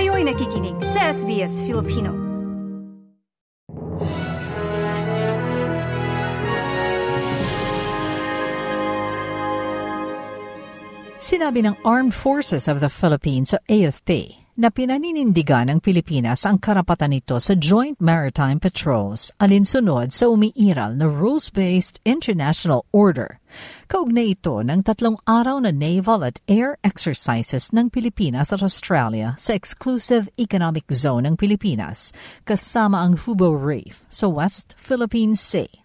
Kayo'y nakikinig sa SBS Filipino. Sinabi ng Armed Forces of the Philippines sa AFP na pinaninindigan ng Pilipinas ang karapatan nito sa Joint Maritime Patrols alinsunod sa umiiral na rules-based international order. Kaugnay ito ng tatlong araw na naval at air exercises ng Pilipinas at Australia sa Exclusive Economic Zone ng Pilipinas kasama ang Hubo Reef sa West Philippine Sea.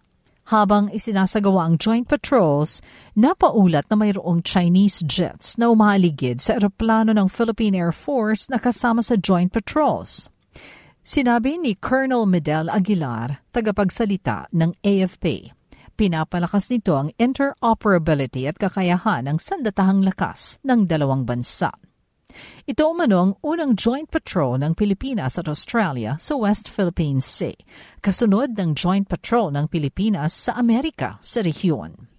Habang isinasagawa ang joint patrols, napaulat na mayroong Chinese jets na umaligid sa eroplano ng Philippine Air Force na kasama sa joint patrols. Sinabi ni Colonel Medel Aguilar, tagapagsalita ng AFP. Pinapalakas nito ang interoperability at kakayahan ng sandatahang lakas ng dalawang bansa. Ito umano ang unang joint patrol ng Pilipinas at Australia sa West Philippine Sea, kasunod ng joint patrol ng Pilipinas sa Amerika sa rehiyon.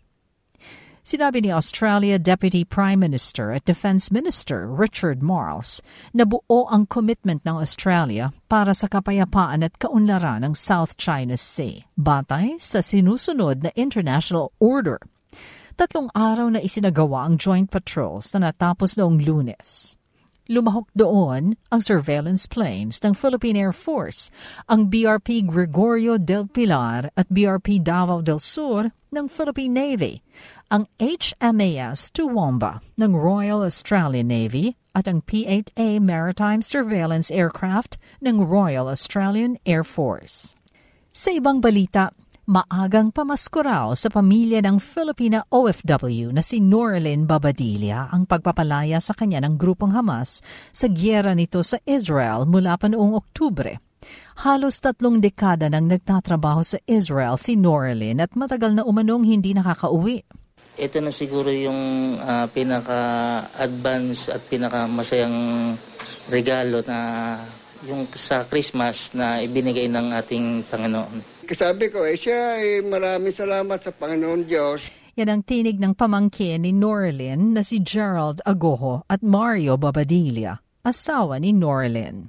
Sinabi ni Australia Deputy Prime Minister at Defense Minister Richard Marles na buo ang commitment ng Australia para sa kapayapaan at kaunlaran ng South China Sea, batay sa sinusunod na international order. Tatlong araw na isinagawa ang joint patrols na natapos noong lunes. Lumahok doon ang surveillance planes ng Philippine Air Force, ang BRP Gregorio del Pilar at BRP Davao del Sur ng Philippine Navy, ang HMAS Toowoomba ng Royal Australian Navy at ang P-8A Maritime Surveillance Aircraft ng Royal Australian Air Force. Sa ibang balita, maagang pamasko raw sa pamilya ng Filipina OFW na si Norlin Babadilla ang pagpapalaya sa kanya ng grupong Hamas sa gyera nito sa Israel mula pa noong Oktubre. Halos tatlong dekada nang nagtatrabaho sa Israel si Norlin at matagal na umanong hindi nakakauwi. Ito na siguro yung uh, pinaka-advance at pinaka-masayang regalo na yung sa Christmas na ibinigay ng ating Panginoon. Sabi ko, eh siya, eh, maraming salamat sa Panginoon Diyos. Yan ang tinig ng pamangkin ni Norlin na si Gerald Agoho at Mario Babadilla, asawa ni Norlin.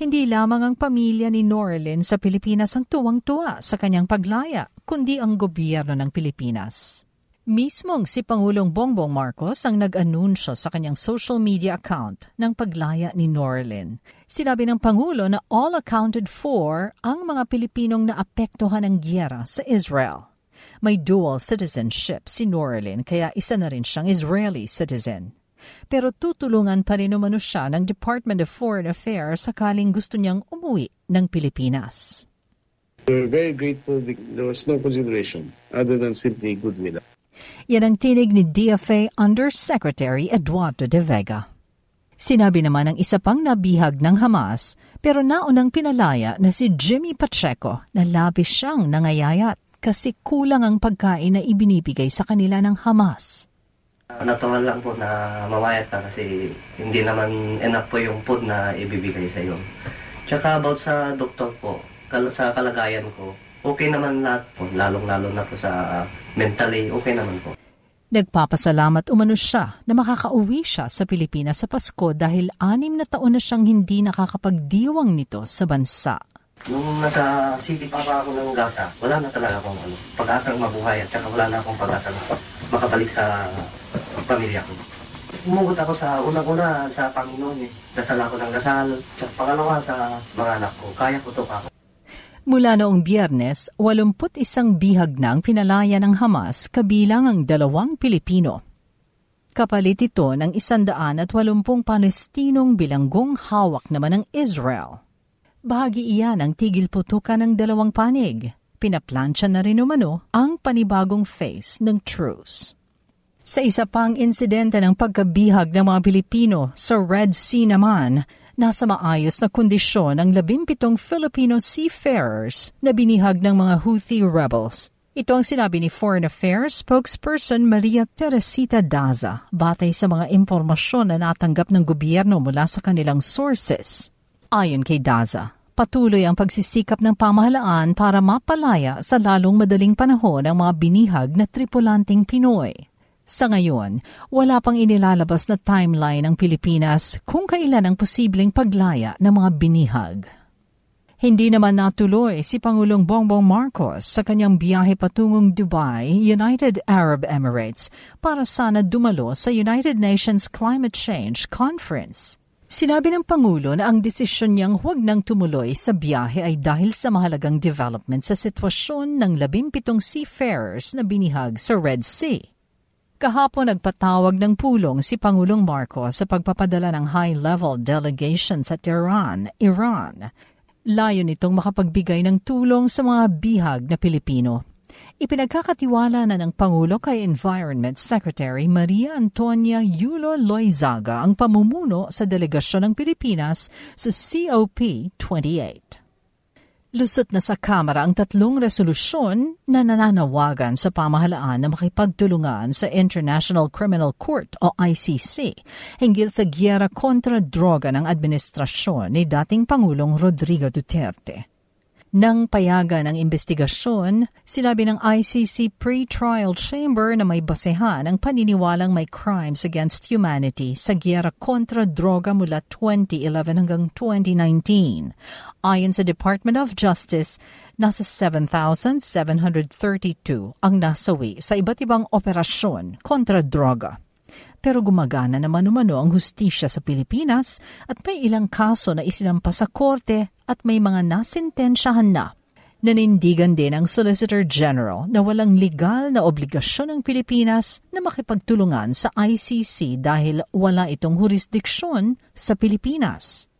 Hindi lamang ang pamilya ni Norlin sa Pilipinas ang tuwang-tuwa sa kanyang paglaya, kundi ang gobyerno ng Pilipinas. Mismong si Pangulong Bongbong Marcos ang nag-anunsyo sa kanyang social media account ng paglaya ni Norlin. Sinabi ng Pangulo na all accounted for ang mga Pilipinong naapektuhan ng gyera sa Israel. May dual citizenship si Norlin kaya isa na rin siyang Israeli citizen. Pero tutulungan pa rin umano siya ng Department of Foreign Affairs sakaling gusto niyang umuwi ng Pilipinas. We're very grateful there was no consideration other than simply goodwill. Yan ang tinig ni DFA Undersecretary Eduardo de Vega. Sinabi naman ng isa pang nabihag ng Hamas pero naunang pinalaya na si Jimmy Pacheco na labis siyang nangayayat kasi kulang ang pagkain na ibinibigay sa kanila ng Hamas. Natural lang po na mamayat ka kasi hindi naman enough po yung food na ibibigay sa iyo. Tsaka about sa doktor po, sa kalagayan ko, okay naman lahat po, lalong-lalo na po sa mentally, okay naman po. Nagpapasalamat umano siya na makakauwi siya sa Pilipinas sa Pasko dahil anim na taon na siyang hindi nakakapagdiwang nito sa bansa. Nung nasa city pa pa ako ng gasa, wala na talaga akong ano, pag-asang mabuhay at saka wala na akong pag-asang makabalik sa pamilya ko. Umugot ako sa unang-una sa Panginoon eh. Dasal ako ng dasal. Pangalawa sa mga anak ko. Kaya ko to pa ako. Mula noong biyernes, 81 bihag nang pinalaya ng Hamas kabilang ang dalawang Pilipino. Kapalit ito ng 180 Palestinong bilanggong hawak naman ng Israel. Bahagi iyan ng tigil putukan ng dalawang panig. Pinaplansya na rin umano ang panibagong face ng truce. Sa isa pang insidente ng pagkabihag ng mga Pilipino sa Red Sea naman, nasa maayos na kondisyon ang labimpitong Filipino seafarers na binihag ng mga Houthi rebels. Ito ang sinabi ni Foreign Affairs spokesperson Maria Teresita Daza batay sa mga impormasyon na natanggap ng gobyerno mula sa kanilang sources. Ayon kay Daza, patuloy ang pagsisikap ng pamahalaan para mapalaya sa lalong madaling panahon ang mga binihag na tripulanting Pinoy. Sa ngayon, wala pang inilalabas na timeline ng Pilipinas kung kailan ang posibleng paglaya ng mga binihag. Hindi naman natuloy si Pangulong Bongbong Marcos sa kanyang biyahe patungong Dubai, United Arab Emirates para sana dumalo sa United Nations Climate Change Conference. Sinabi ng Pangulo na ang desisyon niyang huwag nang tumuloy sa biyahe ay dahil sa mahalagang development sa sitwasyon ng labimpitong seafarers na binihag sa Red Sea. Kahapon nagpatawag ng pulong si Pangulong Marcos sa pagpapadala ng high-level delegation sa Tehran, Iran Layo nitong makapagbigay ng tulong sa mga bihag na Pilipino. Ipinagkakatiwala na ng Pangulo kay Environment Secretary Maria Antonia Yulo Loizaga ang pamumuno sa delegasyon ng Pilipinas sa COP28. Lusot na sa Kamara ang tatlong resolusyon na nananawagan sa pamahalaan na makipagtulungan sa International Criminal Court o ICC hinggil sa giyera kontra droga ng administrasyon ni dating Pangulong Rodrigo Duterte. Nang payagan ang investigasyon, sinabi ng ICC Pre-Trial Chamber na may basehan ang paniniwalang may crimes against humanity sa giyera kontra droga mula 2011 hanggang 2019. Ayon sa Department of Justice, nasa 7,732 ang nasawi sa iba't ibang operasyon kontra droga pero gumagana naman umano ang hustisya sa Pilipinas at may ilang kaso na isinampas sa korte at may mga nasintensyahan na. Nanindigan din ang Solicitor General na walang legal na obligasyon ng Pilipinas na makipagtulungan sa ICC dahil wala itong jurisdiksyon sa Pilipinas.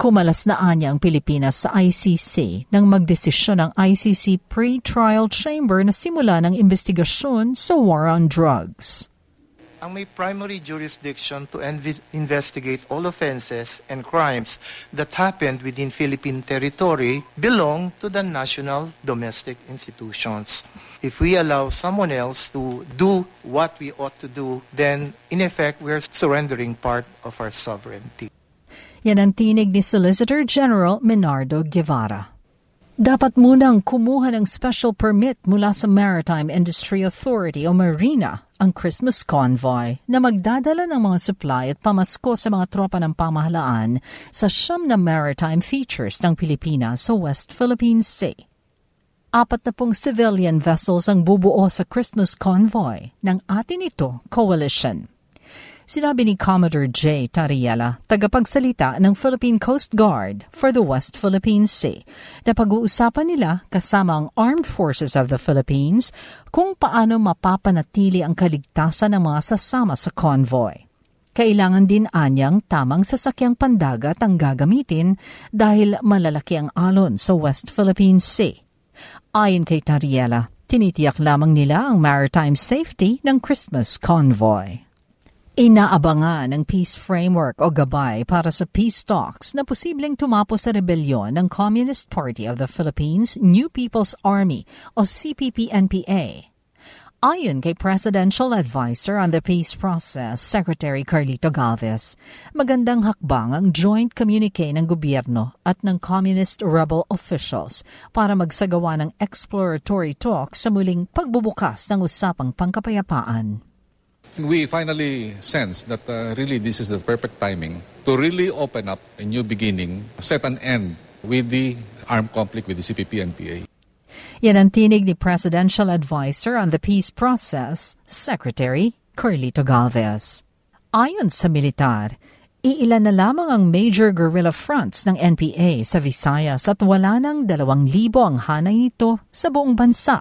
Kumalas na anya ang Pilipinas sa ICC nang magdesisyon ang ICC Pre-Trial Chamber na simula ng investigasyon sa war on drugs ang may primary jurisdiction to investigate all offenses and crimes that happened within Philippine territory belong to the national domestic institutions. If we allow someone else to do what we ought to do, then in effect, we're surrendering part of our sovereignty. Yan ang tinig ni Solicitor General Menardo Guevara. Dapat munang kumuha ng special permit mula sa Maritime Industry Authority o MARINA ang Christmas convoy na magdadala ng mga supply at pamasko sa mga tropa ng pamahalaan sa siyam na maritime features ng Pilipinas sa West Philippine Sea. Apat na pong civilian vessels ang bubuo sa Christmas convoy ng atin ito coalition. Sinabi ni Commodore J. Tariela, tagapagsalita ng Philippine Coast Guard for the West Philippine Sea, na pag-uusapan nila kasama ang Armed Forces of the Philippines kung paano mapapanatili ang kaligtasan ng mga sasama sa convoy. Kailangan din anyang tamang sasakyang pandagat ang gagamitin dahil malalaki ang alon sa West Philippine Sea. Ayon kay Tariela, tinitiyak lamang nila ang maritime safety ng Christmas convoy. Inaabangan ng peace framework o gabay para sa peace talks na posibleng tumapo sa rebelyon ng Communist Party of the Philippines New People's Army o CPP-NPA. Ayon kay Presidential Advisor on the Peace Process, Secretary Carlito Galvez, magandang hakbang ang joint communique ng gobyerno at ng communist rebel officials para magsagawa ng exploratory talks sa muling pagbubukas ng usapang pangkapayapaan. We finally sense that uh, really this is the perfect timing to really open up a new beginning, set an end with the armed conflict with the CPP-NPA. Yan ang tinig ni Presidential Advisor on the Peace Process, Secretary Carlito Galvez. Ayon sa militar, iilan na lamang ang major guerrilla fronts ng NPA sa Visayas at wala ng dalawang libo ang hanay nito sa buong bansa.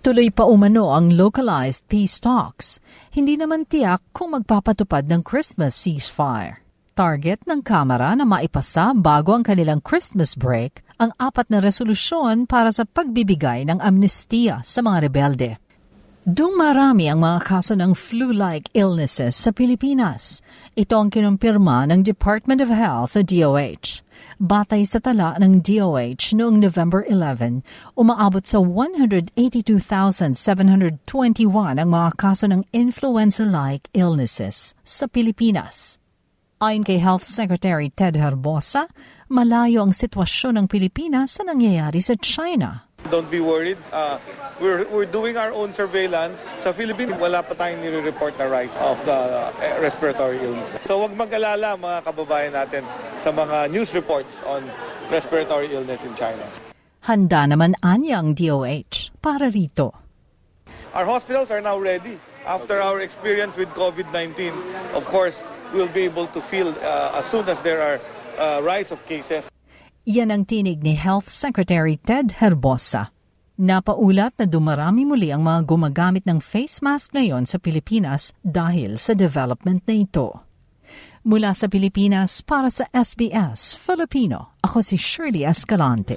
Tuloy pa umano ang localized peace talks. Hindi naman tiyak kung magpapatupad ng Christmas ceasefire. Target ng Kamara na maipasa bago ang kanilang Christmas break ang apat na resolusyon para sa pagbibigay ng amnestiya sa mga rebelde. Dumarami ang mga kaso ng flu-like illnesses sa Pilipinas. Ito ang kinumpirma ng Department of Health o DOH. Batay sa tala ng DOH noong November 11, umaabot sa 182,721 ang mga kaso ng influenza-like illnesses sa Pilipinas. Ayon kay Health Secretary Ted Herbosa, malayo ang sitwasyon ng Pilipinas sa nangyayari sa China Don't be worried. Uh, we're, we're doing our own surveillance. Sa Philippines, wala pa tayong nire-report na rise of the uh, respiratory illness. So wag mag-alala mga kababayan natin sa mga news reports on respiratory illness in China. Handa naman anya ang DOH para rito. Our hospitals are now ready. After our experience with COVID-19, of course, we'll be able to field uh, as soon as there are uh, rise of cases. Yan ang tinig ni Health Secretary Ted Herbosa. Napaulat na dumarami muli ang mga gumagamit ng face mask ngayon sa Pilipinas dahil sa development na ito. Mula sa Pilipinas para sa SBS Filipino, ako si Shirley Escalante.